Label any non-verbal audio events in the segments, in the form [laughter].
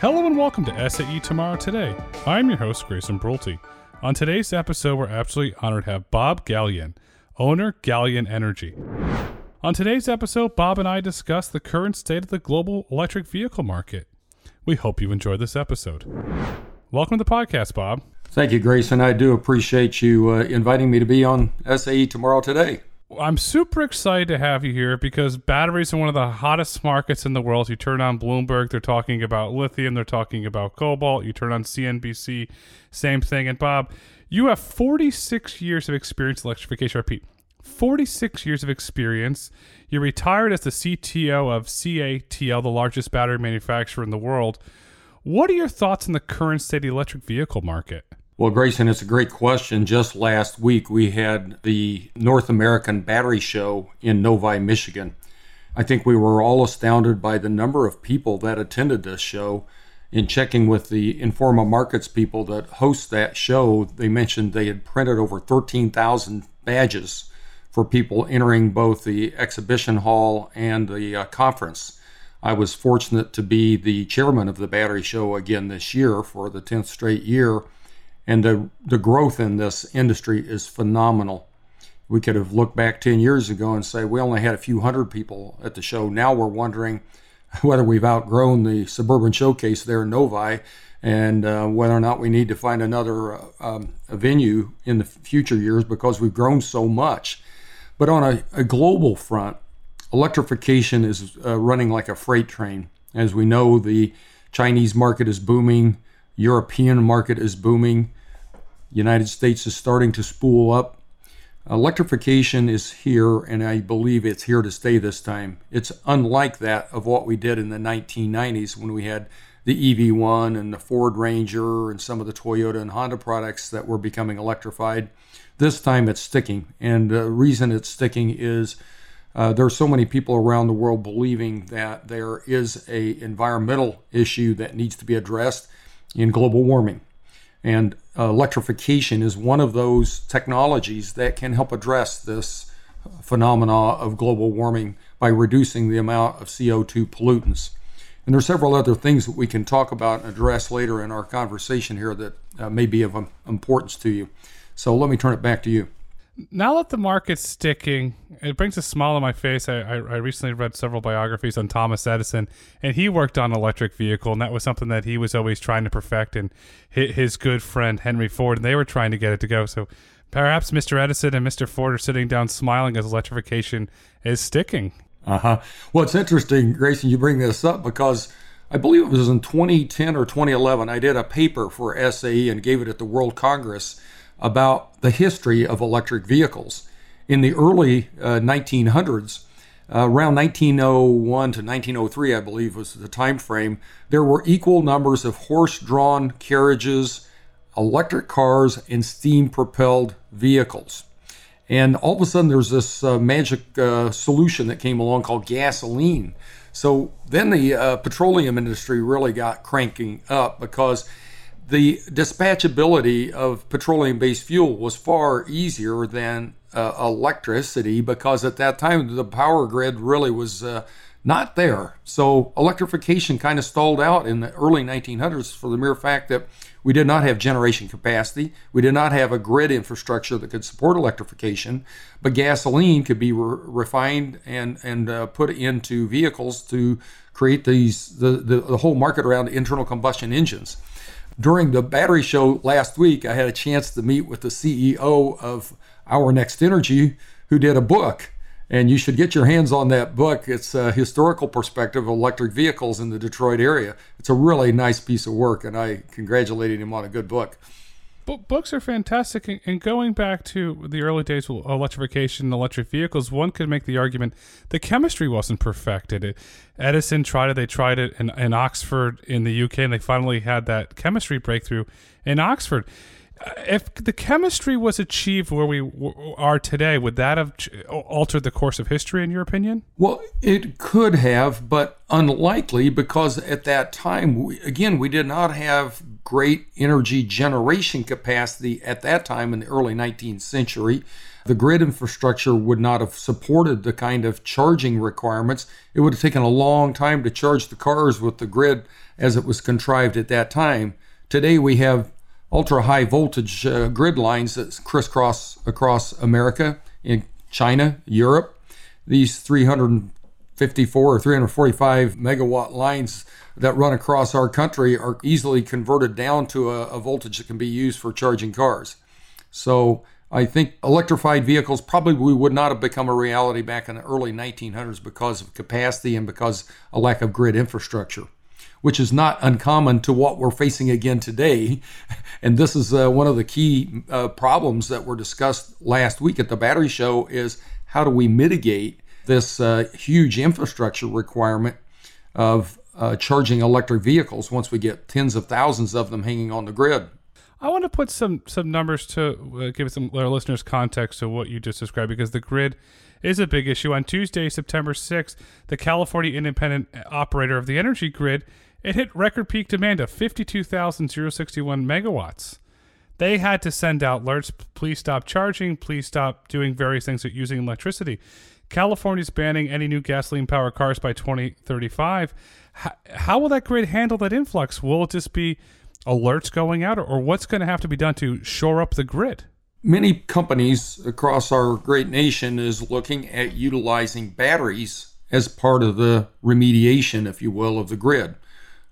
Hello and welcome to SAE Tomorrow Today. I'm your host, Grayson Brulte. On today's episode, we're absolutely honored to have Bob Galyen, owner Galyen Energy. On today's episode, Bob and I discuss the current state of the global electric vehicle market. We hope you enjoy this episode. Welcome to the podcast, Bob. Thank you, Grayson. I do appreciate you uh, inviting me to be on SAE Tomorrow Today. I'm super excited to have you here because batteries are one of the hottest markets in the world. You turn on Bloomberg, they're talking about lithium, they're talking about cobalt. You turn on CNBC, same thing. And Bob, you have 46 years of experience in electrification. I repeat, 46 years of experience. You retired as the CTO of CATL, the largest battery manufacturer in the world. What are your thoughts on the current state of the electric vehicle market? Well, Grayson, it's a great question. Just last week, we had the North American Battery Show in Novi, Michigan. I think we were all astounded by the number of people that attended this show. In checking with the Informa Markets people that host that show, they mentioned they had printed over 13,000 badges for people entering both the exhibition hall and the uh, conference. I was fortunate to be the chairman of the battery show again this year for the 10th straight year and the, the growth in this industry is phenomenal. We could have looked back 10 years ago and say we only had a few hundred people at the show. Now we're wondering [laughs] whether we've outgrown the suburban showcase there in Novi and uh, whether or not we need to find another uh, um, venue in the future years because we've grown so much. But on a, a global front, electrification is uh, running like a freight train. As we know, the Chinese market is booming, European market is booming. United States is starting to spool up. Electrification is here, and I believe it's here to stay this time. It's unlike that of what we did in the 1990s when we had the EV1 and the Ford Ranger and some of the Toyota and Honda products that were becoming electrified. This time it's sticking, and the reason it's sticking is uh, there are so many people around the world believing that there is a environmental issue that needs to be addressed in global warming. And uh, electrification is one of those technologies that can help address this phenomena of global warming by reducing the amount of CO2 pollutants. And there are several other things that we can talk about and address later in our conversation here that uh, may be of um, importance to you. So let me turn it back to you now that the market's sticking, it brings a smile on my face. I, I, I, recently read several biographies on Thomas Edison, and he worked on electric vehicle, and that was something that he was always trying to perfect. And his good friend Henry Ford, and they were trying to get it to go. So perhaps Mr. Edison and Mr. Ford are sitting down smiling as electrification is sticking. Uh huh. Well, it's interesting, Grayson, you bring this up because. I believe it was in 2010 or 2011. I did a paper for SAE and gave it at the World Congress about the history of electric vehicles. In the early uh, 1900s, uh, around 1901 to 1903, I believe was the time frame, there were equal numbers of horse-drawn carriages, electric cars, and steam-propelled vehicles. And all of a sudden, there's this uh, magic uh, solution that came along called gasoline. So then the uh, petroleum industry really got cranking up because the dispatchability of petroleum based fuel was far easier than uh, electricity because at that time the power grid really was uh, not there. So electrification kind of stalled out in the early 1900s for the mere fact that we did not have generation capacity. We did not have a grid infrastructure that could support electrification, but gasoline could be re- refined and and uh, put into vehicles to create these the, the, the whole market around internal combustion engines during the battery show last week, I had a chance to meet with the CEO of Our Next Energy, who did a book. And you should get your hands on that book. It's a historical perspective of electric vehicles in the Detroit area. It's a really nice piece of work, and I congratulated him on a good book books are fantastic. And going back to the early days of electrification and electric vehicles, one could make the argument the chemistry wasn't perfected. It, Edison tried it. They tried it in, in Oxford in the UK, and they finally had that chemistry breakthrough in Oxford. Uh, if the chemistry was achieved where we are today, would that have altered the course of history, in your opinion? Well, it could have, but unlikely because at that time, we, again, we did not have great energy generation capacity at that time in the early 19th century. the grid infrastructure would not have supported the kind of charging requirements. It would have taken a long time to charge the cars with the grid as it was contrived at that time. Today we have ultra high voltage uh, grid lines that crisscross across America, in China, Europe. These 354 or 345 megawatt lines that run across our country are easily converted down to a, a voltage that can be used for charging cars. So I think electrified vehicles probably would not have become a reality back in the early 1900s because of capacity and because a lack of grid infrastructure, which is not uncommon to what we're facing again today. [laughs] And this is uh, one of the key uh, problems that were discussed last week at the battery show is how do we mitigate this uh, huge infrastructure requirement of uh, charging electric vehicles once we get tens of thousands of them hanging on the grid. I want to put some some numbers to uh, give some our listeners context to what you just described because the grid is a big issue. On Tuesday, September 6th, the California Independent Operator of the Energy Grid it hit record peak demand of 52,061 megawatts. They had to send out alerts, please stop charging, please stop doing various things using electricity. California's banning any new gasoline powered cars by 2035 how, how will that grid handle that influx? Will it just be alerts going out, or, or what's going to have to be done to shore up the grid? Many companies across our great nation is looking at utilizing batteries as part of the remediation, if you will, of the grid.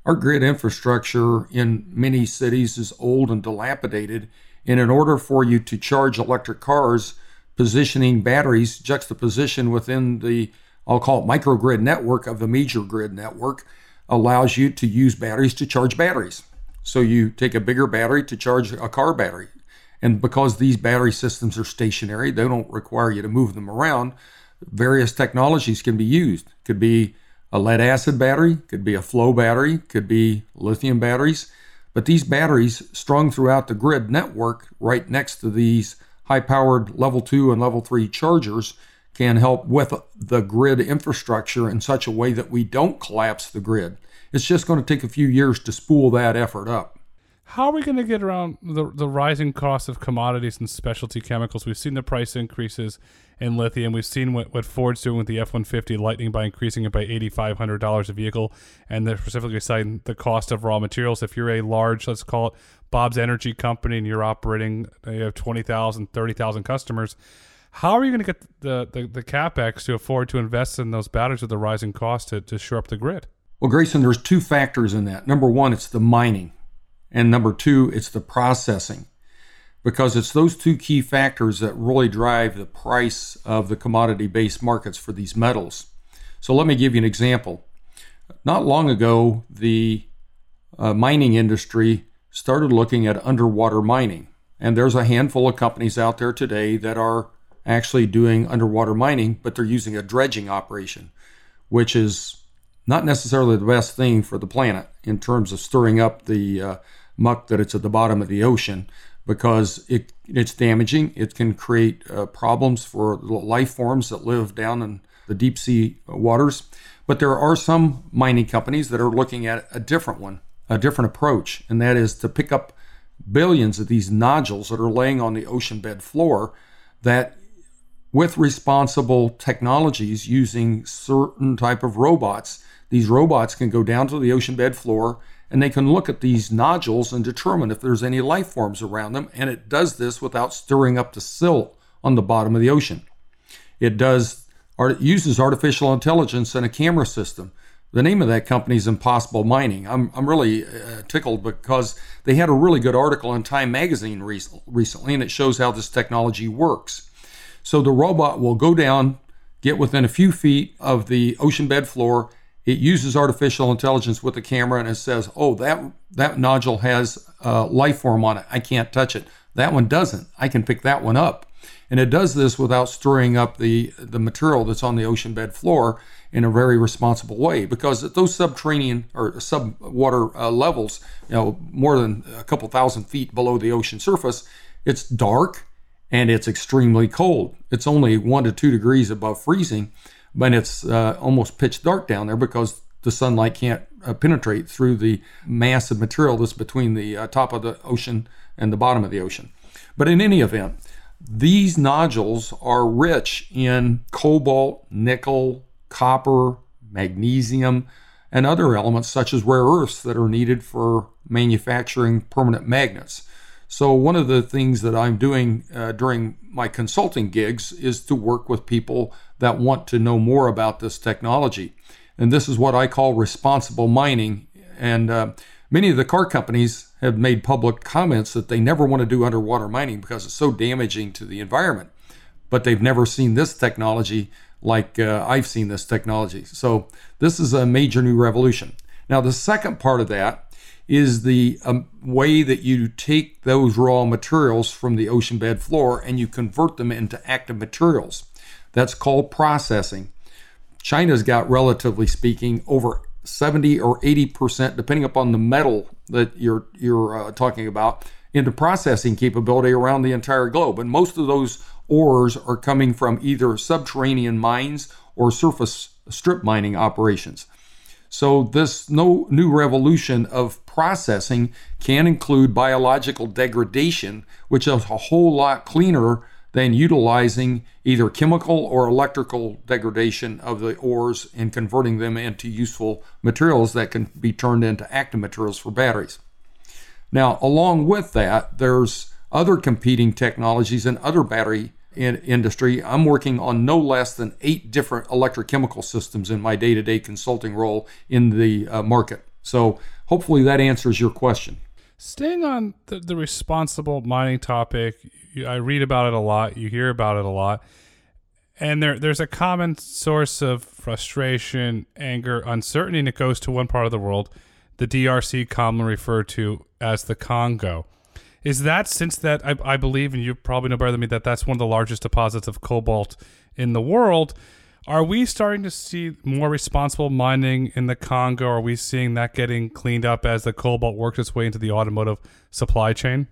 Our grid infrastructure in many cities is old and dilapidated, and in order for you to charge electric cars, positioning batteries juxtaposition within the I'll call it microgrid network of the major grid network, allows you to use batteries to charge batteries. So you take a bigger battery to charge a car battery. And because these battery systems are stationary, they don't require you to move them around. Various technologies can be used. Could be a lead acid battery, could be a flow battery, could be lithium batteries. But these batteries strung throughout the grid network right next to these high powered level 2 and level 3 chargers can help with the grid infrastructure in such a way that we don't collapse the grid. It's just going to take a few years to spool that effort up. How are we going to get around the, the rising cost of commodities and specialty chemicals? We've seen the price increases in lithium. We've seen what, what Ford's doing with the F 150 Lightning by increasing it by $8,500 a vehicle. And they're specifically citing the cost of raw materials. If you're a large, let's call it Bob's Energy Company, and you're operating, you have 20,000, 30,000 customers, how are you going to get the, the, the capex to afford to invest in those batteries with the rising cost to, to shore up the grid? Well, Grayson, there's two factors in that. Number one, it's the mining, and number two, it's the processing, because it's those two key factors that really drive the price of the commodity-based markets for these metals. So let me give you an example. Not long ago, the uh, mining industry started looking at underwater mining, and there's a handful of companies out there today that are actually doing underwater mining, but they're using a dredging operation, which is not necessarily the best thing for the planet in terms of stirring up the uh, muck that it's at the bottom of the ocean because it it's damaging. It can create uh, problems for life forms that live down in the deep sea waters. But there are some mining companies that are looking at a different one, a different approach, and that is to pick up billions of these nodules that are laying on the ocean bed floor that with responsible technologies using certain type of robots. These robots can go down to the ocean bed floor and they can look at these nodules and determine if there's any life forms around them. And it does this without stirring up the silt on the bottom of the ocean. It does it uses artificial intelligence and a camera system. The name of that company is Impossible Mining. I'm, I'm really uh, tickled because they had a really good article in Time Magazine re- recently, and it shows how this technology works. So the robot will go down, get within a few feet of the ocean bed floor. It uses artificial intelligence with the camera and it says, "Oh, that that nodule has a life form on it. I can't touch it. That one doesn't. I can pick that one up." And it does this without stirring up the the material that's on the ocean bed floor in a very responsible way because at those subterranean or subwater uh, levels, you know, more than a couple thousand feet below the ocean surface, it's dark and it's extremely cold. It's only one to two degrees above freezing, but it's uh, almost pitch dark down there because the sunlight can't uh, penetrate through the mass of material that's between the uh, top of the ocean and the bottom of the ocean. But in any event, These nodules are rich in cobalt, nickel, copper, magnesium, and other elements such as rare earths that are needed for manufacturing permanent magnets. So, one of the things that I'm doing uh, during my consulting gigs is to work with people that want to know more about this technology. And this is what I call responsible mining. And uh, many of the car companies have made public comments that they never want to do underwater mining because it's so damaging to the environment. But they've never seen this technology like uh, I've seen this technology. So, this is a major new revolution. Now, the second part of that is the um, way that you take those raw materials from the ocean bed floor and you convert them into active materials. That's called processing. China's got, relatively speaking, over 70 or 80 percent, depending upon the metal that you're you're uh, talking about, into processing capability around the entire globe. And most of those ores are coming from either subterranean mines or surface strip mining operations. So, this new revolution of processing can include biological degradation, which is a whole lot cleaner than utilizing either chemical or electrical degradation of the ores and converting them into useful materials that can be turned into active materials for batteries. Now, along with that, there's other competing technologies and other battery in industry, I'm working on no less than eight different electrochemical systems in my day to day consulting role in the uh, market. So hopefully that answers your question. Staying on the, the responsible mining topic, I read about it a lot, you hear about it a lot. And there, there's a common source of frustration, anger, uncertainty, and it goes to one part of the world, the DRC, commonly referred to as the Congo. Is that since that I, I believe, and you probably know better than me, that that's one of the largest deposits of cobalt in the world? Are we starting to see more responsible mining in the Congo? Are we seeing that getting cleaned up as the cobalt works its way into the automotive supply chain?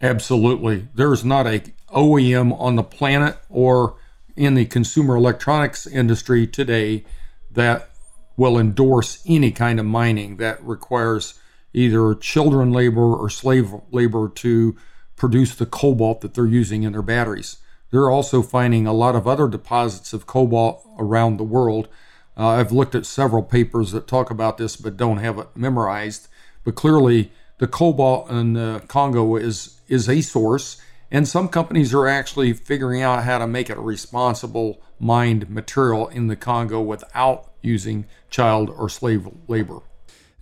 Absolutely. There's not a OEM on the planet or in the consumer electronics industry today that will endorse any kind of mining that requires either children labor or slave labor to produce the cobalt that they're using in their batteries. They're also finding a lot of other deposits of cobalt around the world. Uh, I've looked at several papers that talk about this but don't have it memorized. But clearly, the cobalt in the Congo is, is a source, and some companies are actually figuring out how to make it a responsible mined material in the Congo without using child or slave labor.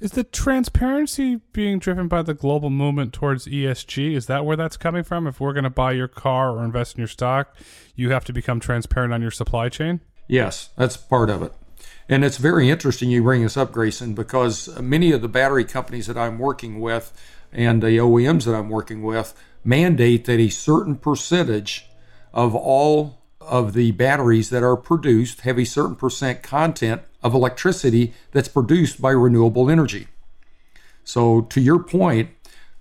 Is the transparency being driven by the global movement towards ESG? Is that where that's coming from? If we're going to buy your car or invest in your stock, you have to become transparent on your supply chain? Yes, that's part of it. And it's very interesting you bring this up, Grayson, because many of the battery companies that I'm working with and the OEMs that I'm working with mandate that a certain percentage of all of the batteries that are produced have a certain percent content of electricity that's produced by renewable energy. So, to your point,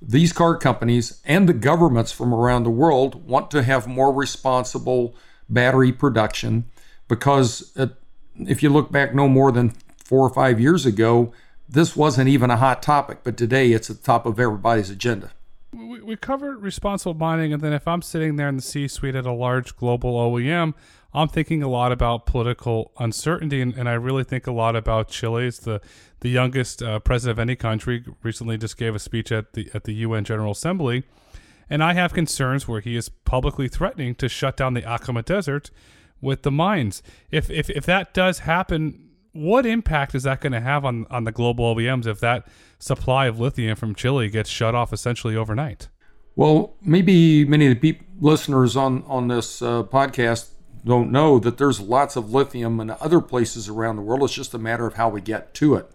these car companies and the governments from around the world want to have more responsible battery production because it, if you look back no more than four or five years ago, this wasn't even a hot topic, but today it's at the top of everybody's agenda. We, covered responsible mining, and then if I'm sitting there in the C suite at a large global OEM, I'm thinking a lot about political uncertainty, and, and I really think a lot about Chile. It's the the youngest uh, president of any country. Recently, just gave a speech at the at the UN General Assembly, and I have concerns where he is publicly threatening to shut down the Atacama Desert with the mines. If if if that does happen, what impact is that going to have on on the global OEMs if that supply of lithium from Chile gets shut off essentially overnight? Well, maybe many of the pe- listeners on on this uh, podcast don't know that there's lots of lithium in other places around the world. It's just a matter of how we get to it.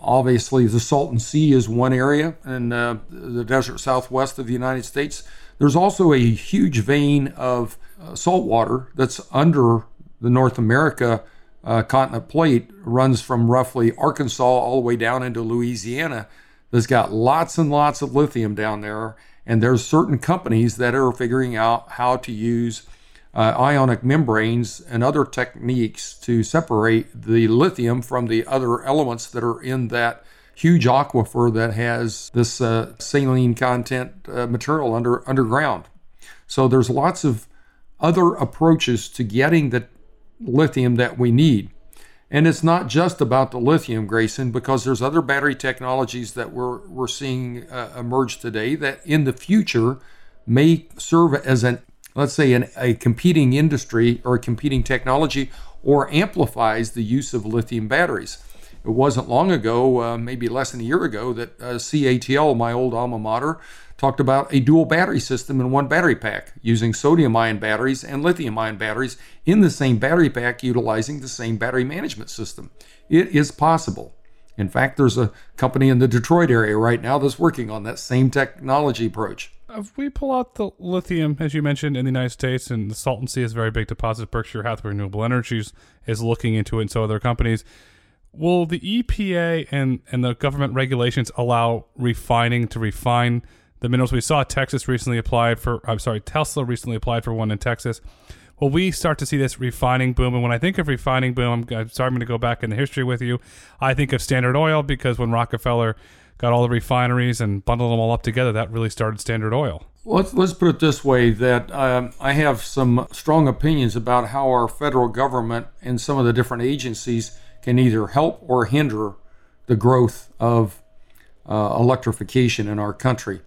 Obviously, the Salton Sea is one area in uh, the desert southwest of the United States. There's also a huge vein of uh, salt water that's under the North America uh, continent plate, runs from roughly Arkansas all the way down into Louisiana. That's got lots and lots of lithium down there. And there's certain companies that are figuring out how to use uh, ionic membranes and other techniques to separate the lithium from the other elements that are in that huge aquifer that has this uh, saline content uh, material under underground. So there's lots of other approaches to getting the lithium that we need. And it's not just about the lithium, Grayson, because there's other battery technologies that we're, we're seeing uh, emerge today that in the future may serve as an, let's say, an, a competing industry or a competing technology or amplifies the use of lithium batteries. It wasn't long ago, uh, maybe less than a year ago, that uh, CATL, my old alma mater, talked about a dual battery system in one battery pack using sodium ion batteries and lithium ion batteries in the same battery pack utilizing the same battery management system. It is possible. In fact, there's a company in the Detroit area right now that's working on that same technology approach. If we pull out the lithium, as you mentioned, in the United States, and the Salton Sea is a very big deposit, Berkshire Hathaway Renewable Energies is looking into it, and so other companies. Will the EPA and, and the government regulations allow refining to refine the minerals. We saw Texas recently applied for, I'm sorry, Tesla recently applied for one in Texas. Well, we start to see this refining boom. And when I think of refining boom, I'm, I'm sorry, I'm going to go back in the history with you. I think of Standard Oil because when Rockefeller got all the refineries and bundled them all up together, that really started Standard Oil. Let's, let's put it this way that um, I have some strong opinions about how our federal government and some of the different agencies can either help or hinder the growth of uh, electrification in our country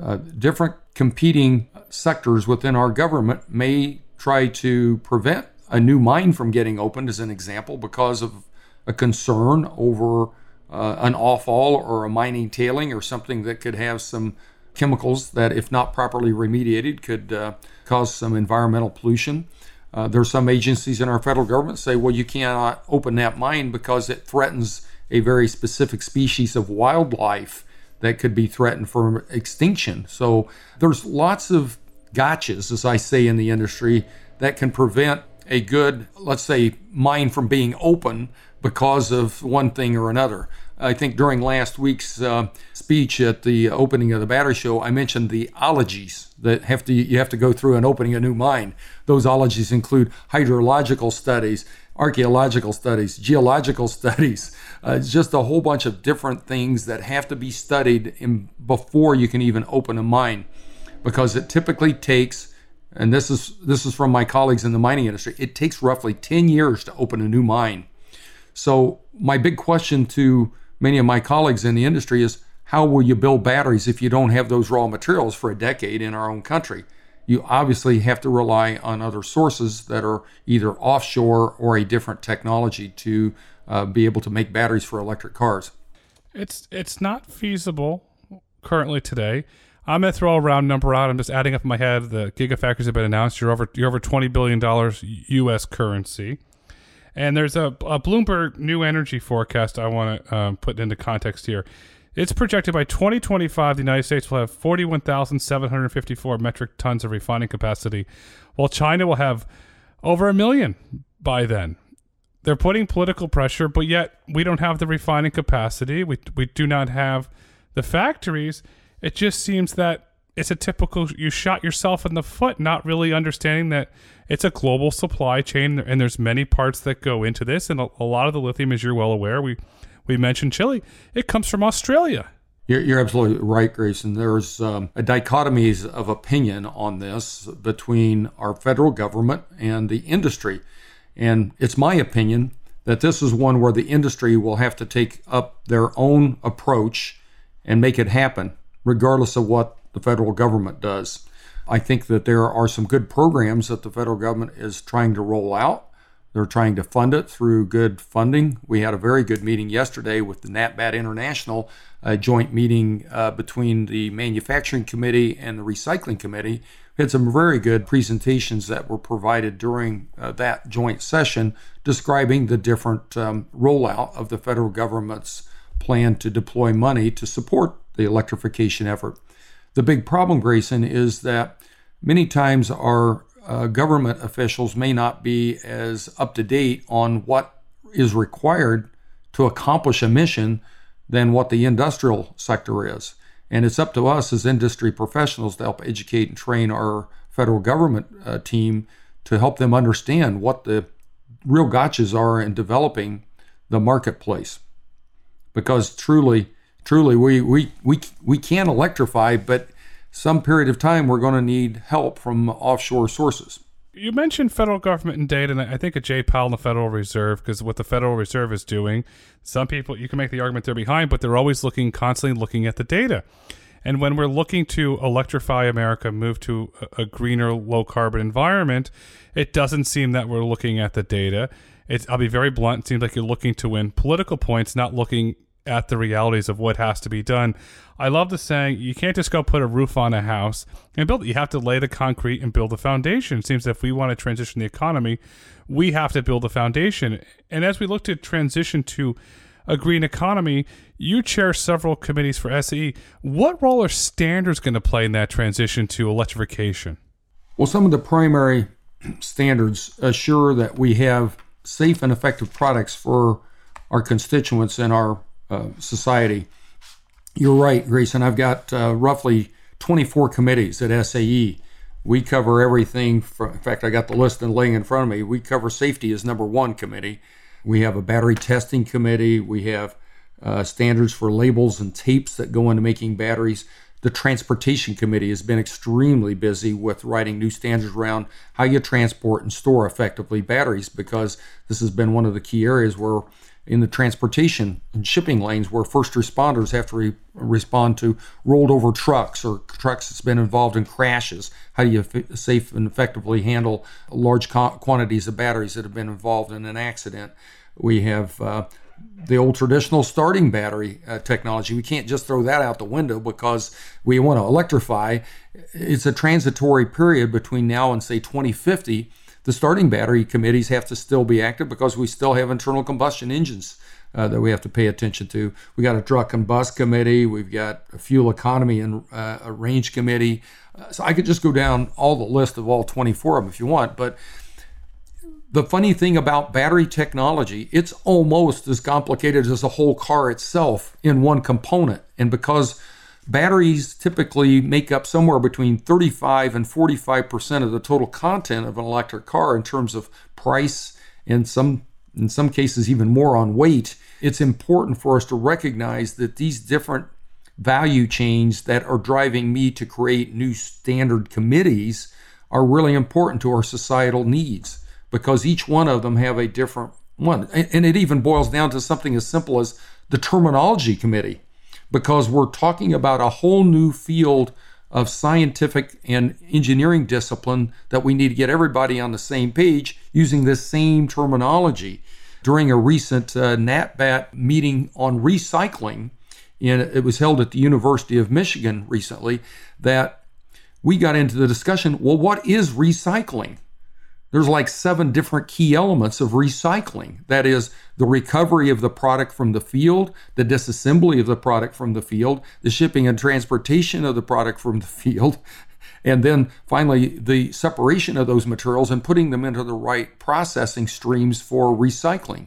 uh, different competing sectors within our government may try to prevent a new mine from getting opened, as an example, because of a concern over uh, an offall or a mining tailing or something that could have some chemicals that, if not properly remediated, could uh, cause some environmental pollution. Uh, there are some agencies in our federal government say, well, you cannot open that mine because it threatens a very specific species of wildlife that could be threatened for extinction. So there's lots of gotchas, as I say in the industry, that can prevent a good, let's say, mine from being open because of one thing or another. I think during last week's uh, speech at the opening of the battery show, I mentioned the ologies that have to you have to go through in opening a new mine. Those ologies include hydrological studies, archaeological studies, geological [laughs] studies. Uh, it's just a whole bunch of different things that have to be studied in, before you can even open a mine, because it typically takes, and this is this is from my colleagues in the mining industry, it takes roughly 10 years to open a new mine. So my big question to many of my colleagues in the industry is how will you build batteries if you don't have those raw materials for a decade in our own country? you obviously have to rely on other sources that are either offshore or a different technology to uh, be able to make batteries for electric cars. It's it's not feasible currently today. I'm gonna throw a round number out. I'm just adding up in my head. The gigafactories have been announced. You're over you're over twenty billion dollars U.S. currency, and there's a, a Bloomberg New Energy forecast I want to um, put into context here. It's projected by 2025 the United States will have 41,754 metric tons of refining capacity, while China will have over a million by then. They're putting political pressure, but yet we don't have the refining capacity. We, we do not have the factories. It just seems that it's a typical you shot yourself in the foot not really understanding that it's a global supply chain and there's many parts that go into this and a, a lot of the lithium as you're well aware we we mentioned Chile. It comes from Australia. You're, you're absolutely right, Grayson. There's um, a dichotomy of opinion on this between our federal government and the industry. And it's my opinion that this is one where the industry will have to take up their own approach and make it happen, regardless of what the federal government does. I think that there are some good programs that the federal government is trying to roll out. They're trying to fund it through good funding. We had a very good meeting yesterday with the NAATBatt International, a joint meeting uh, between the Manufacturing Committee and the Recycling Committee. We had some very good presentations that were provided during uh, that joint session describing the different um, rollout of the federal government's plan to deploy money to support the electrification effort. The big problem, Grayson, is that many times our uh, government officials may not be as up to date on what is required to accomplish a mission than what the industrial sector is. And it's up to us as industry professionals to help educate and train our federal government uh, team to help them understand what the real gotchas are in developing the marketplace. Because truly, truly, we, we, we, we can electrify, but some period of time we're going to need help from offshore sources. You mentioned federal government and data, and I think of Jay Powell and the Federal Reserve, because what the Federal Reserve is doing, some people, you can make the argument they're behind, but they're always looking, constantly looking at the data. And when we're looking to electrify America, move to a, greener, low carbon environment, it doesn't seem that we're looking at the data. It's, I'll be very blunt. It seems like you're looking to win political points, not looking at the realities of what has to be done. I love the saying, you can't just go put a roof on a house and build it. You have to lay the concrete and build the foundation. It seems that if we want to transition the economy, we have to build the foundation. And as we look to transition to a green economy, you chair several committees for SAE. What role are standards going to play in that transition to electrification? Well, some of the primary standards assure that we have safe and effective products for our constituents and our society. You're right, Grayson. I've got uh, roughly 24 committees at SAE. We cover everything. In fact, I got the list and laying in front of me. We cover safety as number one committee. We have a battery testing committee. We have uh, standards for labels and tapes that go into making batteries. The transportation committee has been extremely busy with writing new standards around how you transport and store effectively batteries because this has been one of the key areas where in the transportation and shipping lanes where first responders have to re- respond to rolled over trucks or trucks that's been involved in crashes. How do you f- safe and effectively handle large co- quantities of batteries that have been involved in an accident? We have uh, the old traditional starting battery uh, technology. We can't just throw that out the window because we want to electrify. It's a transitory period between now and say 2050 the starting battery committees have to still be active because we still have internal combustion engines uh, that we have to pay attention to. We got a truck and bus committee. We've got a fuel economy and uh, a range committee. Uh, so I could just go down all the list of all 24 of them if you want. But the funny thing about battery technology, it's almost as complicated as a whole car itself in one component. And because Batteries typically make up somewhere between 35 and 45% of the total content of an electric car in terms of price and some in some cases even more on weight. It's important for us to recognize that these different value chains that are driving me to create new standard committees are really important to our societal needs because each one of them have a different one. And it even boils down to something as simple as the terminology committee because we're talking about a whole new field of scientific and engineering discipline that we need to get everybody on the same page using this same terminology. During a recent uh, NAATBatt meeting on recycling, and it was held at the University of Michigan recently, that we got into the discussion well, what is recycling? There's like seven different key elements of recycling. That is the recovery of the product from the field, the disassembly of the product from the field, the shipping and transportation of the product from the field, [laughs] and then finally the separation of those materials and putting them into the right processing streams for recycling.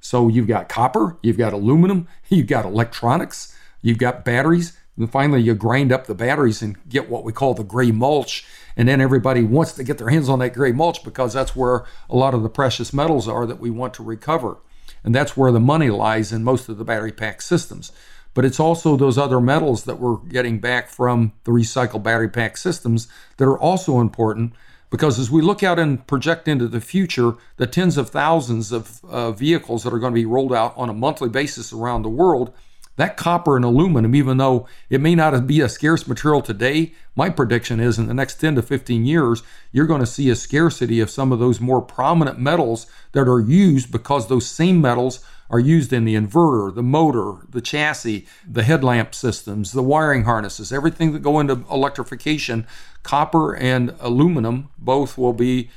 So you've got copper, you've got aluminum, [laughs] you've got electronics, you've got batteries, and finally you grind up the batteries and get what we call the gray mulch and then everybody wants to get their hands on that gray mulch because that's where a lot of the precious metals are that we want to recover. And that's where the money lies in most of the battery pack systems. But it's also those other metals that we're getting back from the recycled battery pack systems that are also important because as we look out and project into the future, the tens of thousands of uh, vehicles that are going to be rolled out on a monthly basis around the world, that copper and aluminum, even though it may not be a scarce material today, my prediction is in the next 10 to 15 years, you're going to see a scarcity of some of those more prominent metals that are used because those same metals are used in the inverter, the motor, the chassis, the headlamp systems, the wiring harnesses, everything that go into electrification. Copper and aluminum both will be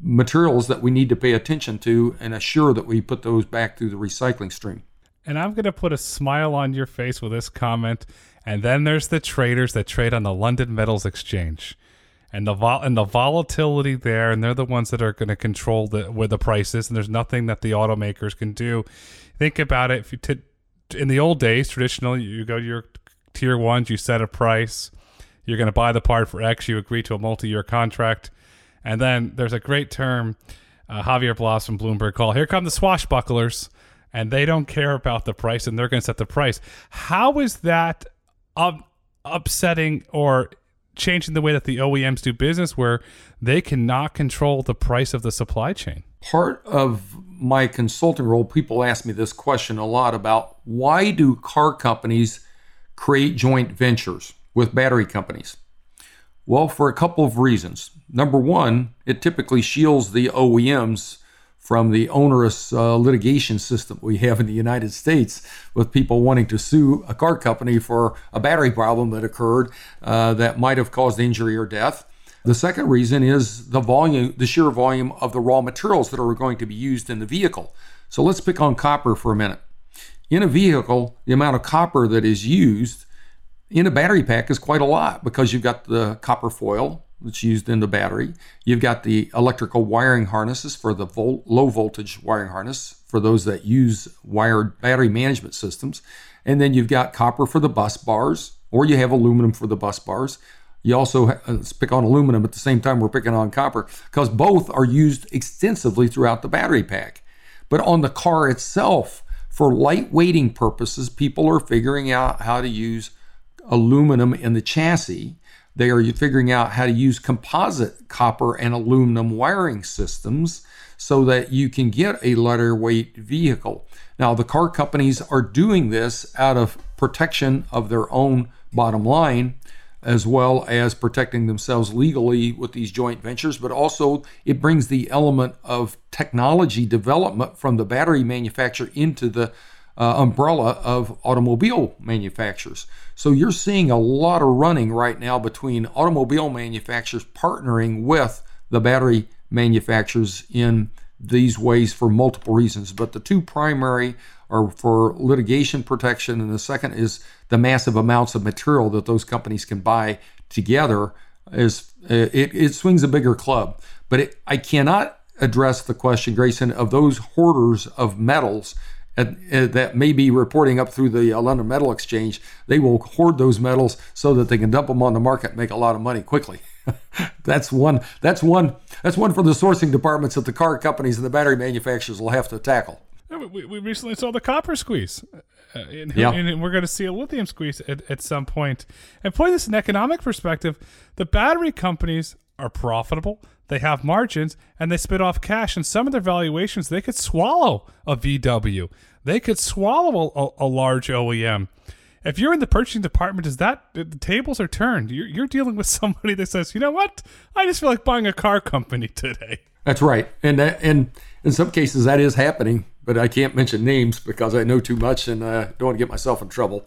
materials that we need to pay attention to and assure that we put those back through the recycling stream. And I'm going to put a smile on your face with this comment. And then there's the traders that trade on the London Metals Exchange. And the vol- and the volatility there, and they're the ones that are going to control the where the price is. And there's nothing that the automakers can do. Think about it. If you t- in the old days, traditionally, you go to your tier ones, you set a price. You're going to buy the part for X. You agree to a multi-year contract, and then there's a great term. Uh, Javier Blas from Bloomberg call. Here come the swashbucklers and they don't care about the price and they're going to set the price. How is that up, upsetting or changing the way that the OEMs do business where they cannot control the price of the supply chain? Part of my consulting role, people ask me this question a lot about why do car companies create joint ventures with battery companies? Well, for a couple of reasons. Number one, it typically shields the OEMs from the onerous uh, litigation system we have in the United States with people wanting to sue a car company for a battery problem that occurred uh, that might have caused injury or death. The second reason is the volume, the sheer volume of the raw materials that are going to be used in the vehicle. So let's pick on copper for a minute. In a vehicle, the amount of copper that is used in a battery pack is quite a lot because you've got the copper foil, that's used in the battery. You've got the electrical wiring harnesses for the vol- low voltage wiring harness for those that use wired battery management systems. And then you've got copper for the bus bars, or you have aluminum for the bus bars. You also ha- uh, pick on aluminum at the same time we're picking on copper because both are used extensively throughout the battery pack. But on the car itself, for light weighting purposes, people are figuring out how to use aluminum in the chassis they are figuring out how to use composite copper and aluminum wiring systems so that you can get a lighter weight vehicle. Now, the car companies are doing this out of protection of their own bottom line, as well as protecting themselves legally with these joint ventures, but also it brings the element of technology development from the battery manufacturer into the uh, umbrella of automobile manufacturers. So you're seeing a lot of running right now between automobile manufacturers partnering with the battery manufacturers in these ways for multiple reasons. But the two primary are for litigation protection, and the second is the massive amounts of material that those companies can buy together. Is it, it swings a bigger club, but it, I cannot address the question, Grayson, of those hoarders of metals and, and that may be reporting up through the uh, London Metal Exchange, they will hoard those metals so that they can dump them on the market and make a lot of money quickly. [laughs] that's one. That's one. That's one for the sourcing departments that the car companies and the battery manufacturers will have to tackle. We, we recently saw the copper squeeze. Uh, and, yeah. and, we're going to see a lithium squeeze at, at some point. And put this in economic perspective, the battery companies are profitable. They have margins and they spit off cash. And some of their valuations, they could swallow a VW. They could swallow a, a large OEM. If you're in the purchasing department, is that the tables are turned? You're, you're dealing with [laughs] somebody that says, you know what? I just feel like buying a car company today. That's right, and that, and in some cases that is happening, but I can't mention names because I know too much and uh, don't want to get myself in trouble.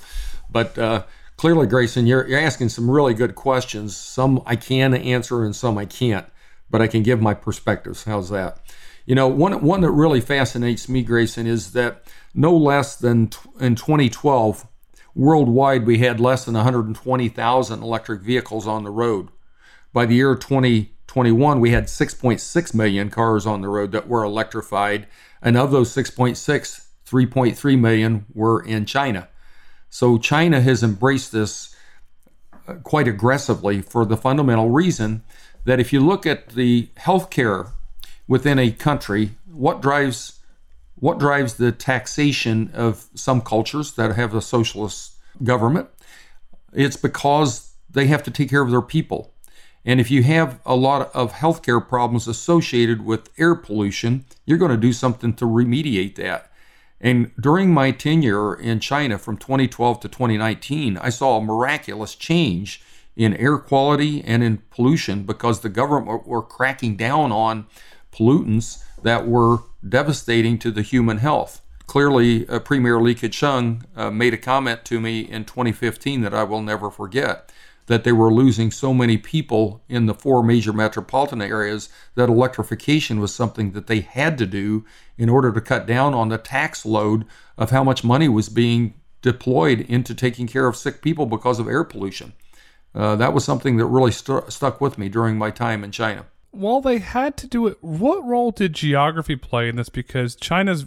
But uh, clearly, Grayson, you're, you're asking some really good questions. Some I can answer and some I can't but I can give my perspectives. How's that? You know, one one that really fascinates me, Grayson, is that no less than t- in 2012, worldwide we had less than 120,000 electric vehicles on the road. By the year 2021, we had 6.6 million cars on the road that were electrified, and of those 6.6, 3.3 million were in China. So China has embraced this uh, quite aggressively for the fundamental reason that if you look at the healthcare within a country, what drives what drives the taxation of some cultures that have a socialist government? It's because they have to take care of their people. And if you have a lot of healthcare problems associated with air pollution, you're going to do something to remediate that. And during my tenure in China from 2012 to 2019, I saw a miraculous change in air quality and in pollution because the government were cracking down on pollutants that were devastating to the human health. Clearly, uh, Premier Li Keqiang uh, made a comment to me in 2015 that I will never forget that they were losing so many people in the four major metropolitan areas that electrification was something that they had to do in order to cut down on the tax load of how much money was being deployed into taking care of sick people because of air pollution uh, that was something that really st- stuck with me during my time in China. While they had to do it, what role did geography play in this? Because China's,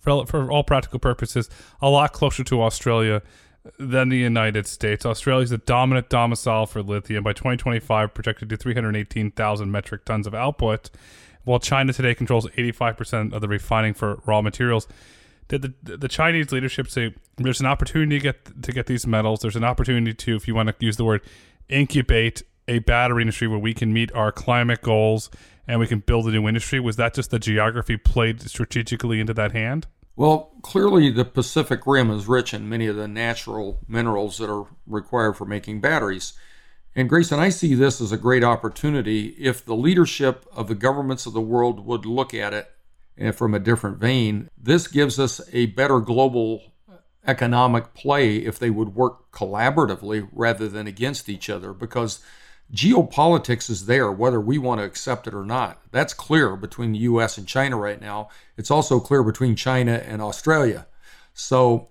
for all practical purposes, a lot closer to Australia than the United States. Australia is the dominant domicile for lithium. By 2025, projected to 318,000 metric tons of output, while China today controls 85% of the refining for raw materials. Did the, the Chinese leadership say there's an opportunity to get to get these metals? There's an opportunity to, if you want to use the word incubate a battery industry where we can meet our climate goals and we can build a new industry? Was that just the geography played strategically into that hand? Well, clearly the Pacific Rim is rich in many of the natural minerals that are required for making batteries. And Grayson, I see this as a great opportunity if the leadership of the governments of the world would look at it eh, from a different vein. This gives us a better global economic play if they would work collaboratively rather than against each other because geopolitics is there whether we want to accept it or not. That's clear between the US and China right now. It's also clear between China and Australia. So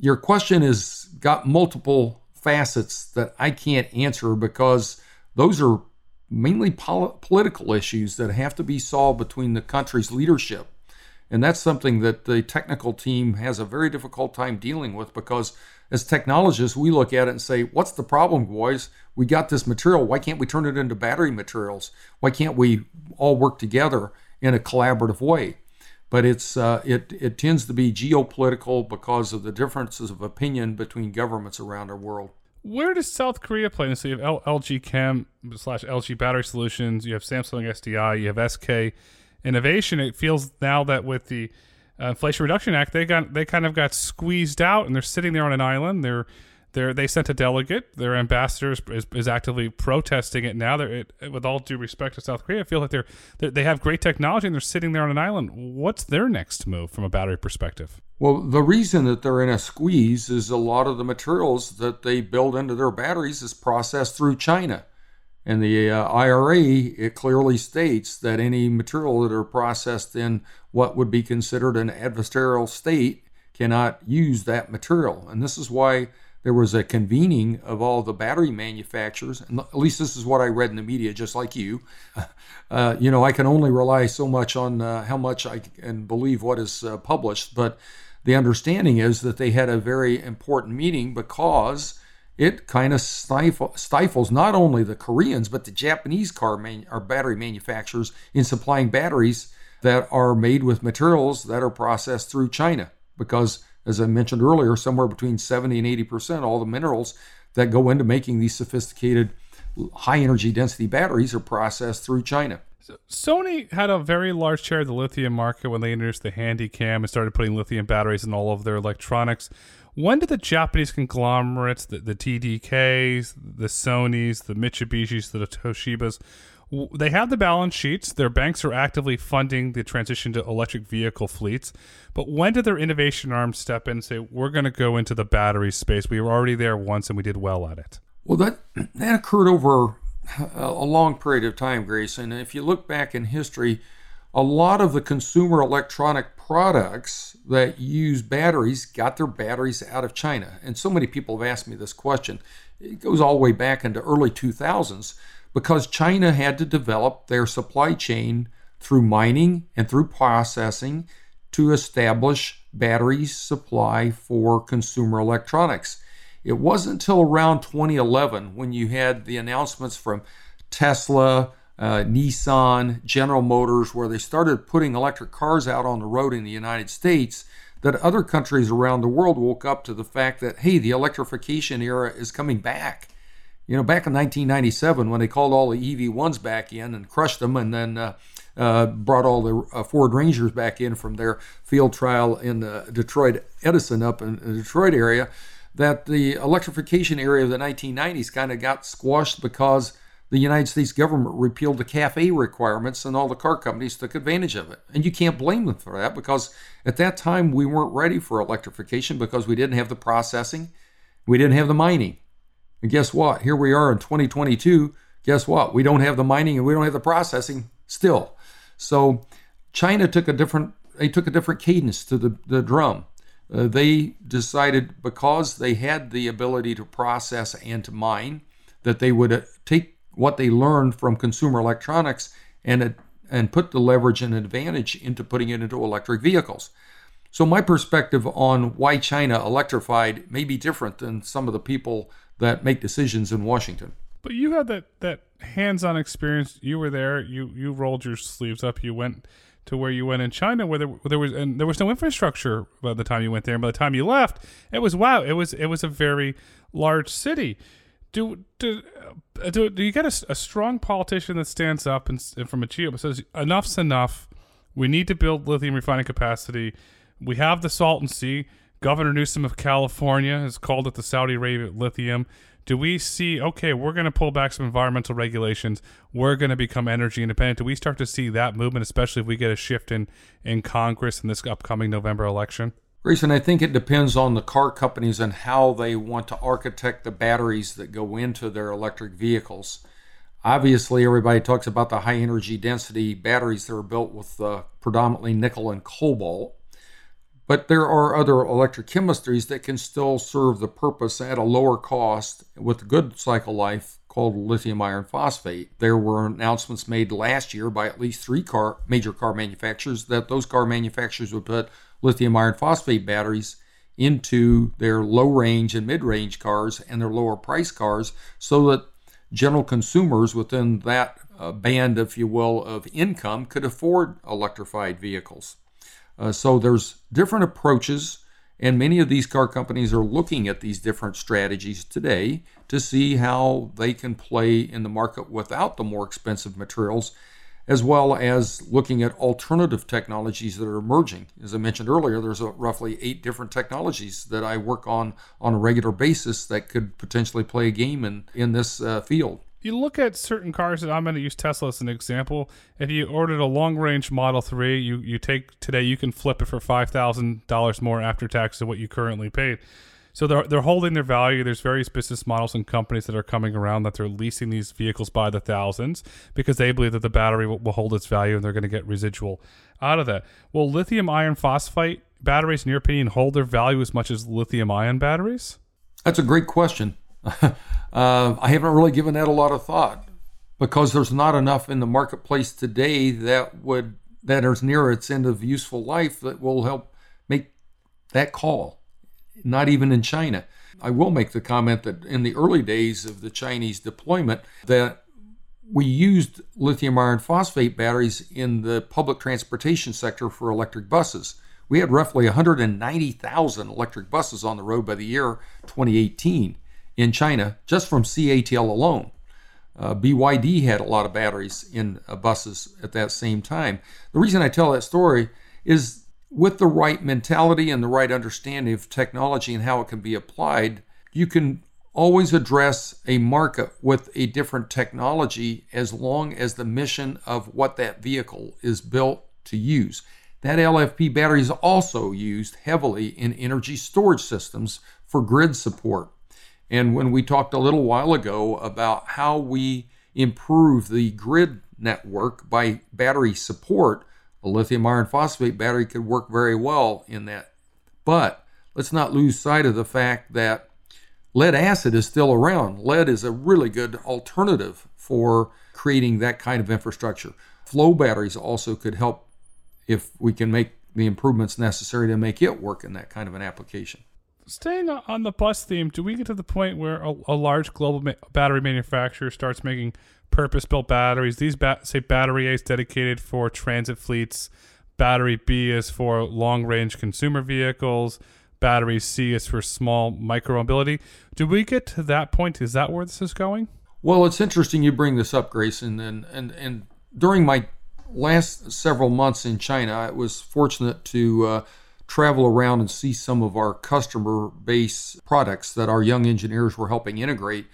your question has got multiple facets that I can't answer because those are mainly pol- political issues that have to be solved between the country's leadership. And that's something that the technical team has a very difficult time dealing with because as technologists, we look at it and say, What's the problem, boys? We got this material. Why can't we turn it into battery materials? Why can't we all work together in a collaborative way? But it's uh, it it tends to be geopolitical because of the differences of opinion between governments around our world. Where does South Korea play? So you have L- LG Chem slash LG Battery Solutions. You have Samsung SDI. You have SK Innovation. It feels now that with the uh, Inflation Reduction Act, they got they kind of got squeezed out, and they're sitting there on an island. They're they they sent a delegate. Their ambassador is, is actively protesting it now. They're, it, with all due respect to South Korea, I feel like they're, they're they have great technology and they're sitting there on an island. What's their next move from a battery perspective? Well, the reason that they're in a squeeze is a lot of the materials that they build into their batteries is processed through China. And the uh, IRA, it clearly states that any material that are processed in what would be considered an adversarial state cannot use that material. And this is why there was a convening of all the battery manufacturers. And at least this is what I read in the media, just like you. [laughs] Uh, you know, I can only rely so much on uh, how much I can believe what is uh, published. But the understanding is that they had a very important meeting because it kind of stifle, stifles not only the Koreans but the Japanese car man, or battery manufacturers in supplying batteries that are made with materials that are processed through China. Because, as I mentioned earlier, somewhere between 70 and 80 percent all the minerals that go into making these sophisticated high energy density batteries are processed through China. Sony had a very large share of the lithium market when they introduced the Handycam and started putting lithium batteries in all of their electronics. When did the Japanese conglomerates, the, the TDKs, the Sonys, the Mitsubishis, the Toshibas, they have the balance sheets. Their banks are actively funding the transition to electric vehicle fleets. But when did their innovation arm step in and say, we're going to go into the battery space? We were already there once and we did well at it. Well, that, that occurred over a long period of time, Grace. And if you look back in history, a lot of the consumer electronic products that use batteries got their batteries out of China. And so many people have asked me this question. It goes all the way back into early 2000s because China had to develop their supply chain through mining and through processing to establish battery supply for consumer electronics. It wasn't until around 2011 when you had the announcements from Tesla, uh, Nissan, General Motors, where they started putting electric cars out on the road in the United States, that other countries around the world woke up to the fact that, hey, the electrification era is coming back. You know, back in 1997, when they called all the EV1s back in and crushed them, and then uh, uh, brought all the uh, Ford Rangers back in from their field trial in the Detroit Edison up in the Detroit area, that the electrification area of the 1990s kind of got squashed because the United States government repealed the CAFE requirements and all the car companies took advantage of it. And you can't blame them for that because at that time we weren't ready for electrification because we didn't have the processing, we didn't have the mining. And guess what? Here we are in 2022. Guess what? We don't have the mining and we don't have the processing still. So China took a different they took a different cadence to the, the drum uh, they decided because they had the ability to process and to mine that they would uh, take what they learned from consumer electronics and and put the leverage and advantage into putting it into electric vehicles. So my perspective on why China electrified may be different than some of the people that make decisions in Washington. But you had that that hands-on experience. You were there. You you rolled your sleeves up. You went to where you went in China, where there, where there was and there was no infrastructure by the time you went there. And by the time you left, it was wow, it was it was a very large city. Do do do, do you get a, a, strong politician that stands up and, and from a GEO says enough's enough? We need to build lithium refining capacity. We have the Salton Sea. Governor Newsom of California has called it the Saudi Arabia lithium. Do we see, okay, we're going to pull back some environmental regulations. We're going to become energy independent. Do we start to see that movement, especially if we get a shift in, in Congress in this upcoming November election? Grayson, I think it depends on the car companies and how they want to architect the batteries that go into their electric vehicles. Obviously, everybody talks about the high energy density batteries that are built with uh, predominantly nickel and cobalt. But there are other electric chemistries that can still serve the purpose at a lower cost with good cycle life called lithium iron phosphate. There were announcements made last year by at least three car major car manufacturers that those car manufacturers would put lithium iron phosphate batteries into their low range and mid range cars and their lower price cars so that general consumers within that uh, band, if you will, of income could afford electrified vehicles. Uh, so there's different approaches, and many of these car companies are looking at these different strategies today to see how they can play in the market without the more expensive materials as well as looking at alternative technologies that are emerging. As I mentioned earlier, there's roughly eight different technologies that I work on on a regular basis that could potentially play a game in, in this uh, field. You look at certain cars, and I'm going to use Tesla as an example. If you ordered a long range Model 3, you, you take today, you can flip it for $5,000 more after tax than what you currently paid. So they're they're holding their value. There's various business models and companies that are coming around that they're leasing these vehicles by the thousands because they believe that the battery will, will hold its value and they're going to get residual out of that. Will lithium iron phosphate batteries, in your opinion, hold their value as much as lithium ion batteries? That's a great question. [laughs] uh, I haven't really given that a lot of thought because there's not enough in the marketplace today that would that is near its end of useful life that will help make that call not even in China. I will make the comment that in the early days of the Chinese deployment that we used lithium iron phosphate batteries in the public transportation sector for electric buses. We had roughly 190,000 electric buses on the road by the year 2018 in China just from CATL alone. Uh, BYD had a lot of batteries in uh, buses at that same time. The reason I tell that story is with the right mentality and the right understanding of technology and how it can be applied, you can always address a market with a different technology as long as the mission of what that vehicle is built to use. That LFP battery is also used heavily in energy storage systems for grid support. And when we talked a little while ago about how we improve the grid network by battery support, a lithium iron phosphate battery could work very well in that. But let's not lose sight of the fact that lead acid is still around. Lead is a really good alternative for creating that kind of infrastructure. Flow batteries also could help if we can make the improvements necessary to make it work in that kind of an application. Staying on the bus theme, do we get to the point where a, a large global ma- battery manufacturer starts making purpose built batteries. These ba- say battery A is dedicated for transit fleets, battery B is for long range consumer vehicles, battery C is for small micro mobility. Do we get to that point? Is that where this is going? Well, it's interesting you bring this up, Grayson. And, and, and during my last several months in China, I was fortunate to uh, travel around and see some of our customer base products that our young engineers were helping integrate.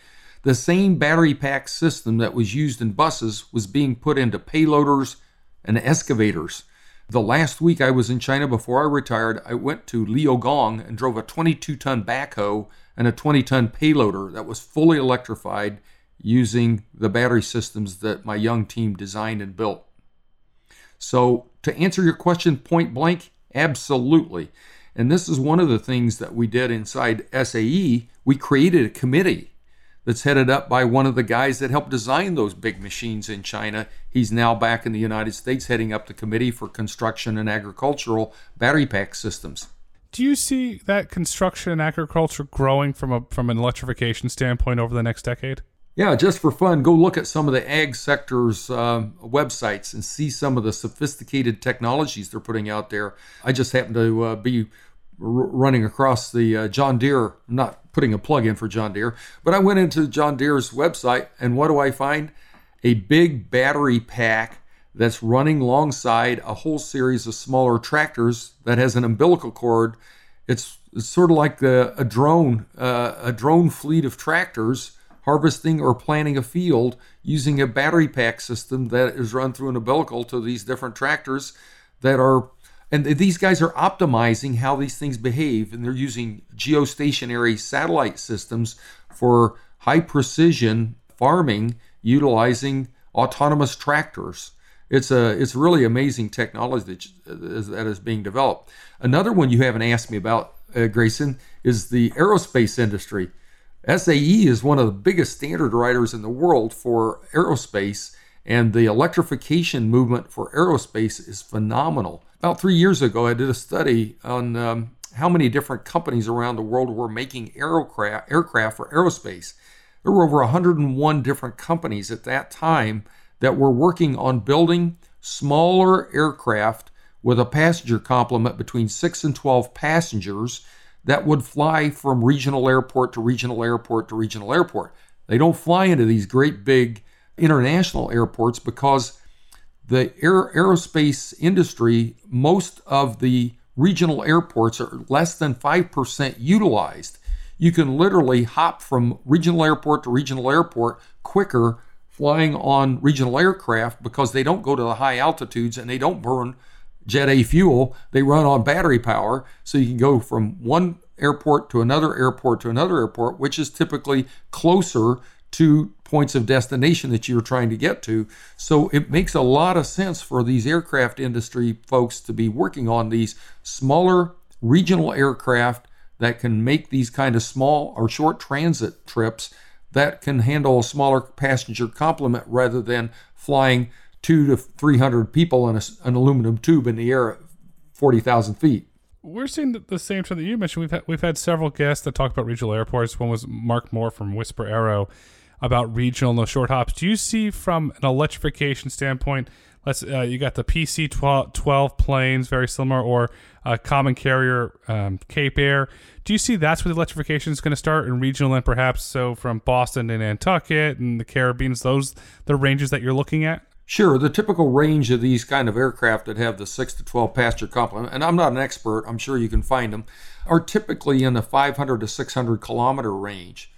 The same battery pack system that was used in buses was being put into payloaders and excavators. The last week I was in China before I retired, I went to Liaogang and drove a 22 ton backhoe and a 20 ton payloader that was fully electrified using the battery systems that my young team designed and built. So, to answer your question point blank, absolutely. And this is one of the things that we did inside SAE. We created a committee that's headed up by one of the guys that helped design those big machines in China. He's now back in the United States heading up the Committee for Construction and Agricultural Battery Pack Systems. Do you see that construction and agriculture growing from a from an electrification standpoint over the next decade? Yeah, just for fun, go look at some of the ag sector's uh, websites and see some of the sophisticated technologies they're putting out there. I just happen to uh, be running across the uh, John Deere, I'm not putting a plug in for John Deere, but I went into John Deere's website and what do I find? A big battery pack that's running alongside a whole series of smaller tractors that has an umbilical cord. It's, it's sort of like a, a drone, uh, a drone fleet of tractors harvesting or planting a field using a battery pack system that is run through an umbilical to these different tractors that are and these guys are optimizing how these things behave and they're using geostationary satellite systems for high precision farming utilizing autonomous tractors. It's a it's really amazing technology that, that is being developed. Another one you haven't asked me about uh, grayson is the aerospace industry. SAE is one of the biggest standard writers in the world for aerospace, and the electrification movement for aerospace is phenomenal. About three years ago, I did a study on um, how many different companies around the world were making aircraft, aircraft for aerospace. There were over 101 different companies at that time that were working on building smaller aircraft with a passenger complement between 6 and 12 passengers that would fly from regional airport to regional airport to regional airport. They don't fly into these great big international airports because the aerospace industry, most of the regional airports are less than 5% utilized. You can literally hop from regional airport to regional airport quicker flying on regional aircraft because they don't go to the high altitudes and they don't burn Jet A fuel. They run on battery power, so you can go from one airport to another airport to another airport, which is typically closer to points of destination that you're trying to get to. So it makes a lot of sense for these aircraft industry folks to be working on these smaller regional aircraft that can make these kind of small or short transit trips that can handle a smaller passenger complement rather than flying two to 300 people in a, an aluminum tube in the air at 40,000 feet. We're seeing the same trend that you mentioned. We've had, we've had several guests that talk about regional airports. One was Mark Moore from Whisper Aero about regional no short hops. Do you see from an electrification standpoint? Let's uh, you got the PC 12, 12 planes, very similar, or a common carrier um, Cape Air. Do you see that's where the electrification is going to start in regional and perhaps so from Boston and Nantucket and the Caribbean? Those the ranges that you're looking at? Sure, the typical range of these kind of aircraft that have the 6 to 12 passenger complement, and I'm not an expert, I'm sure you can find them, are typically in the 500 to 600 kilometer range.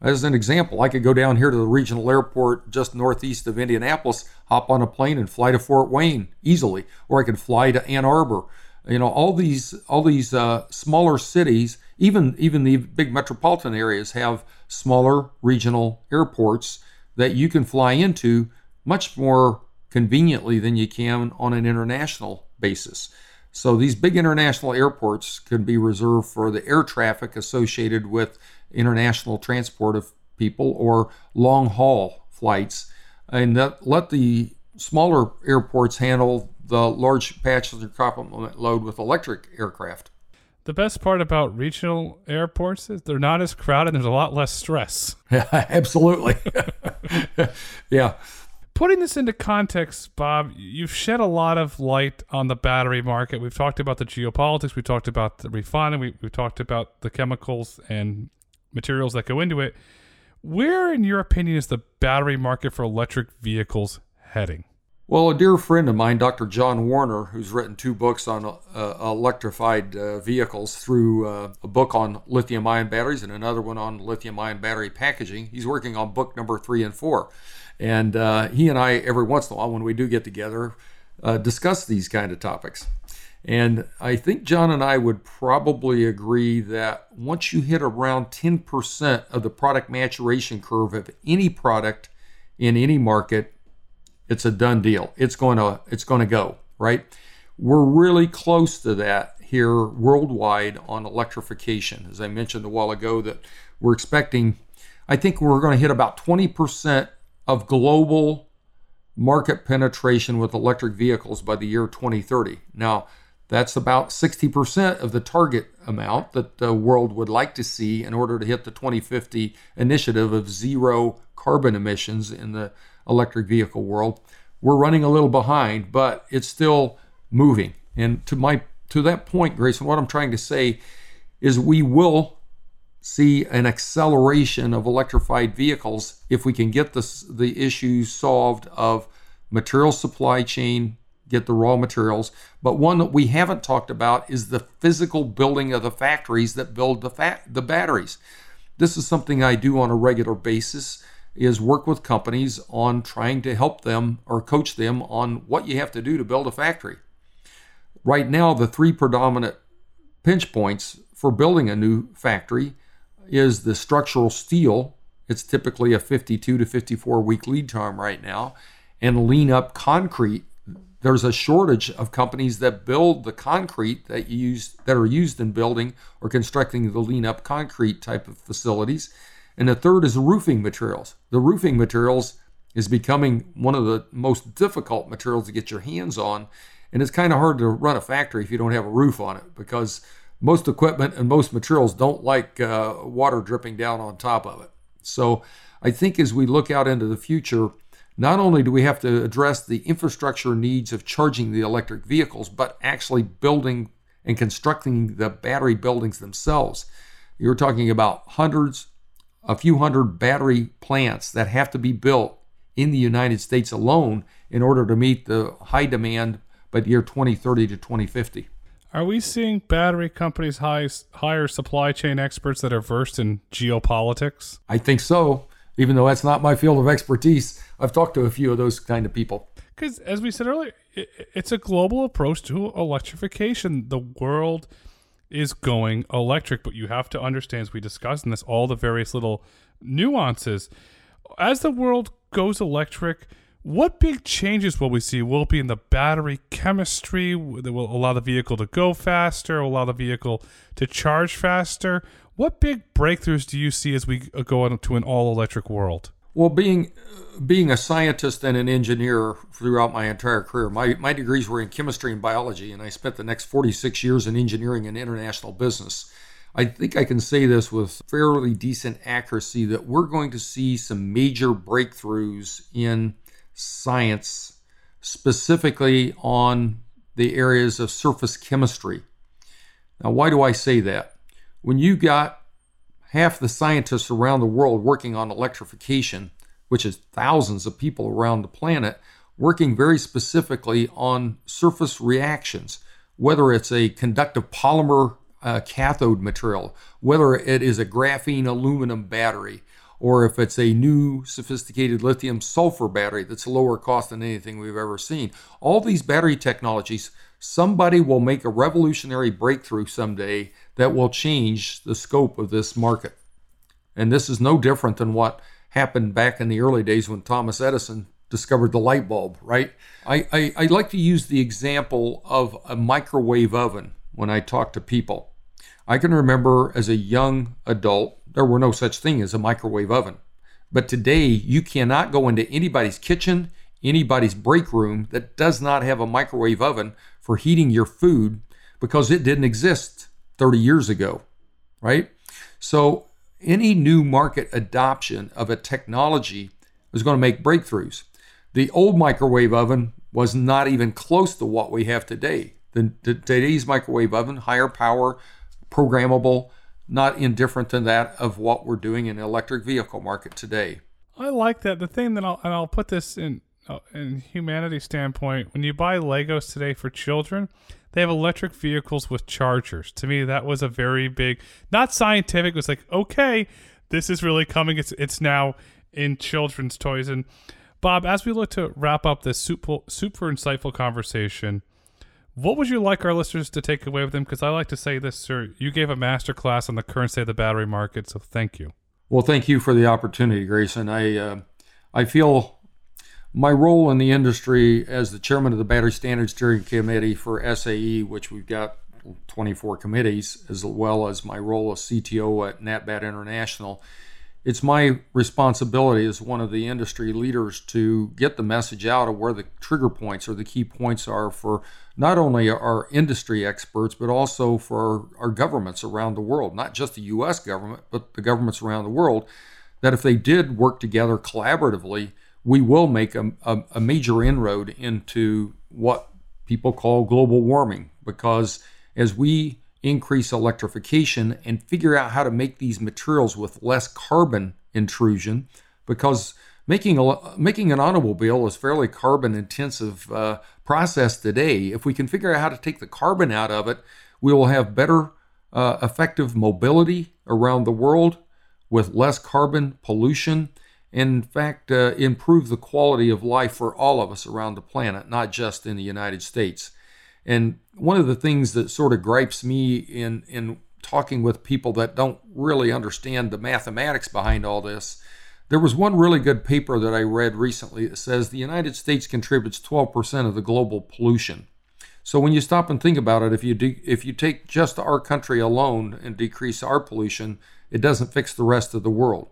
As an example, I could go down here to the regional airport just northeast of Indianapolis, hop on a plane and fly to Fort Wayne easily, or I could fly to Ann Arbor. You know, all these all these uh, smaller cities, even even the big metropolitan areas, have smaller regional airports that you can fly into much more conveniently than you can on an international basis. So these big international airports can be reserved for the air traffic associated with international transport of people or long haul flights, and that let the smaller airports handle the large passenger complement load with electric aircraft. The best part about regional airports is they're not as crowded. There's a lot less stress. [laughs] Absolutely. [laughs] yeah. Putting this into context, Bob, you've shed a lot of light on the battery market. We've talked about the geopolitics, we talked about the refining, we, we've talked about the chemicals and materials that go into it. Where, in your opinion, is the battery market for electric vehicles heading? Well, a dear friend of mine, Dr. John Warner, who's written two books on uh, electrified uh, vehicles through uh, a book on lithium ion batteries and another one on lithium ion battery packaging. He's working on book number three and four. And uh, he and I, every once in a while, when we do get together, uh, discuss these kind of topics. And I think John and I would probably agree that once you hit around 10% of the product maturation curve of any product in any market, it's a done deal. It's going to it's going to go, right? We're really close to that here worldwide on electrification. As I mentioned a while ago that we're expecting I think we're going to hit about 20% of global market penetration with electric vehicles by the year 2030. Now, that's about 60% of the target amount that the world would like to see in order to hit the 2050 initiative of zero carbon emissions in the electric vehicle world. We're running a little behind, but it's still moving. And to my to that point, Grayson, what I'm trying to say is we will see an acceleration of electrified vehicles if we can get this, the issues solved of material supply chain, get the raw materials. But one that we haven't talked about is the physical building of the factories that build the fa- the batteries. This is something I do on a regular basis is work with companies on trying to help them or coach them on what you have to do to build a factory. Right now, the three predominant pinch points for building a new factory is the structural steel. It's typically a 52 to 54 week lead time right now. And lean up concrete. There's a shortage of companies that build the concrete that use that are used in building or constructing the lean up concrete type of facilities. And the third is roofing materials. The roofing materials is becoming one of the most difficult materials to get your hands on. And it's kind of hard to run a factory if you don't have a roof on it because most equipment and most materials don't like uh, water dripping down on top of it. So I think as we look out into the future, not only do we have to address the infrastructure needs of charging the electric vehicles, but actually building and constructing the battery buildings themselves. You're talking about hundreds, a few hundred battery plants that have to be built in the United States alone in order to meet the high demand by the year 2030 to 2050. Are we seeing battery companies high, hire supply chain experts that are versed in geopolitics? I think so, even though that's not my field of expertise. I've talked to a few of those kind of people. Because, as we said earlier, it's a global approach to electrification. The world is going electric, but you have to understand, as we discussed in this, all the various little nuances. As the world goes electric, what big changes will we see? Will it be in the battery chemistry that will allow the vehicle to go faster, allow the vehicle to charge faster? What big breakthroughs do you see as we uh, go into an all electric world? Well, being being a scientist and an engineer throughout my entire career, my, my degrees were in chemistry and biology, and I spent the next 46 years in engineering and international business. I think I can say this with fairly decent accuracy that we're going to see some major breakthroughs in science, specifically on the areas of surface chemistry. Now, why do I say that? When you got half the scientists around the world working on electrification, which is thousands of people around the planet, working very specifically on surface reactions, whether it's a conductive polymer uh, cathode material, whether it is a graphene aluminum battery, or if it's a new sophisticated lithium sulfur battery that's lower cost than anything we've ever seen. All these battery technologies, somebody will make a revolutionary breakthrough someday that will change the scope of this market. And this is no different than what happened back in the early days when Thomas Edison discovered the light bulb, right? I, I, I like to use the example of a microwave oven when I talk to people. I can remember as a young adult there were no such thing as a microwave oven. But today, you cannot go into anybody's kitchen, anybody's break room that does not have a microwave oven for heating your food because it didn't exist 30 years ago, right? So, any new market adoption of a technology is going to make breakthroughs. The old microwave oven was not even close to what we have today. The, the, today's microwave oven, higher power, programmable, not indifferent than that of what we're doing in the electric vehicle market today. I like that. The thing that I'll, and I'll put this in uh, in humanity standpoint, when you buy Legos today for children, they have electric vehicles with chargers. To me, that was a very big, not scientific. It was like, okay, this is really coming. It's it's now in children's toys. And Bob, as we look to wrap up this super super insightful conversation, what would you like our listeners to take away with them? Because I like to say this, sir. You gave a master class on the current state of the battery market, so thank you. Well, thank you for the opportunity, Grayson. I uh, I feel my role in the industry as the chairman of the Battery Standards Steering Committee for SAE, which we've got 24 committees, as well as my role as CTO at NAATBatt International it's my responsibility as one of the industry leaders to get the message out of where the trigger points or the key points are for not only our industry experts, but also for our governments around the world, not just the US government, but the governments around the world, that if they did work together collaboratively, we will make a, a, a major inroad into what people call global warming because as we increase electrification and figure out how to make these materials with less carbon intrusion because making a, making an automobile is fairly carbon intensive uh, process today. If we can figure out how to take the carbon out of it we will have better uh, effective mobility around the world with less carbon pollution in fact uh, improve the quality of life for all of us around the planet not just in the united states and one of the things that sort of gripes me in in talking with people that don't really understand the mathematics behind all this, there was one really good paper that I read recently that says the United States contributes 12% of the global pollution. So when you stop and think about it, if you de- if you take just our country alone and decrease our pollution, it doesn't fix the rest of the world.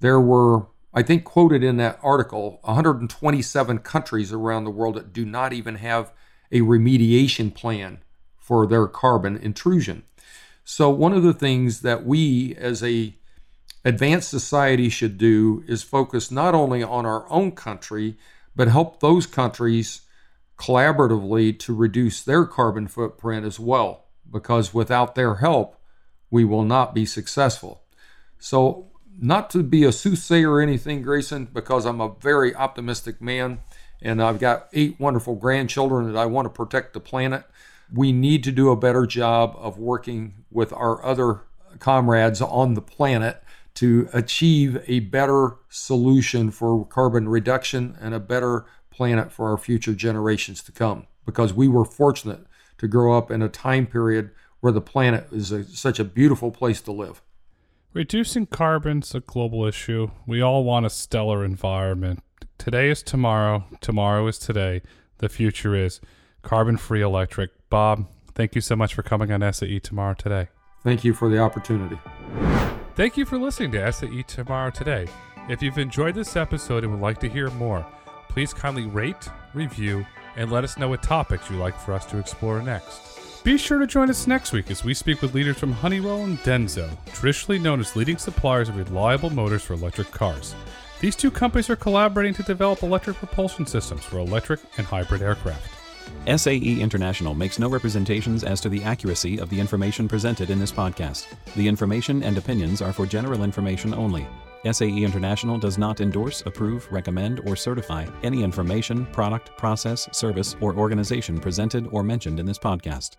There were I think quoted in that article 127 countries around the world that do not even have a remediation plan for their carbon intrusion. So one of the things that we as a advanced society should do is focus not only on our own country but help those countries collaboratively to reduce their carbon footprint as well because without their help we will not be successful. So not to be a soothsayer or anything Grayson because I'm a very optimistic man and I've got eight wonderful grandchildren that I want to protect the planet. We need to do a better job of working with our other comrades on the planet to achieve a better solution for carbon reduction and a better planet for our future generations to come. Because we were fortunate to grow up in a time period where the planet is a, such a beautiful place to live. Reducing carbon's a global issue. We all want a stellar environment. Today is tomorrow. Tomorrow is today. The future is carbon free electric. Bob, thank you so much for coming on SAE Tomorrow Today. Thank you for the opportunity. Thank you for listening to SAE Tomorrow Today. If you've enjoyed this episode and would like to hear more, please kindly rate, review, and let us know what topics you'd like for us to explore next. Be sure to join us next week as we speak with leaders from Honeywell and Denso, traditionally known as leading suppliers of reliable motors for electric cars. These two companies are collaborating to develop electric propulsion systems for electric and hybrid aircraft. SAE International makes no representations as to the accuracy of the information presented in this podcast. The information and opinions are for general information only. SAE International does not endorse, approve, recommend, or certify any information, product, process, service, or organization presented or mentioned in this podcast.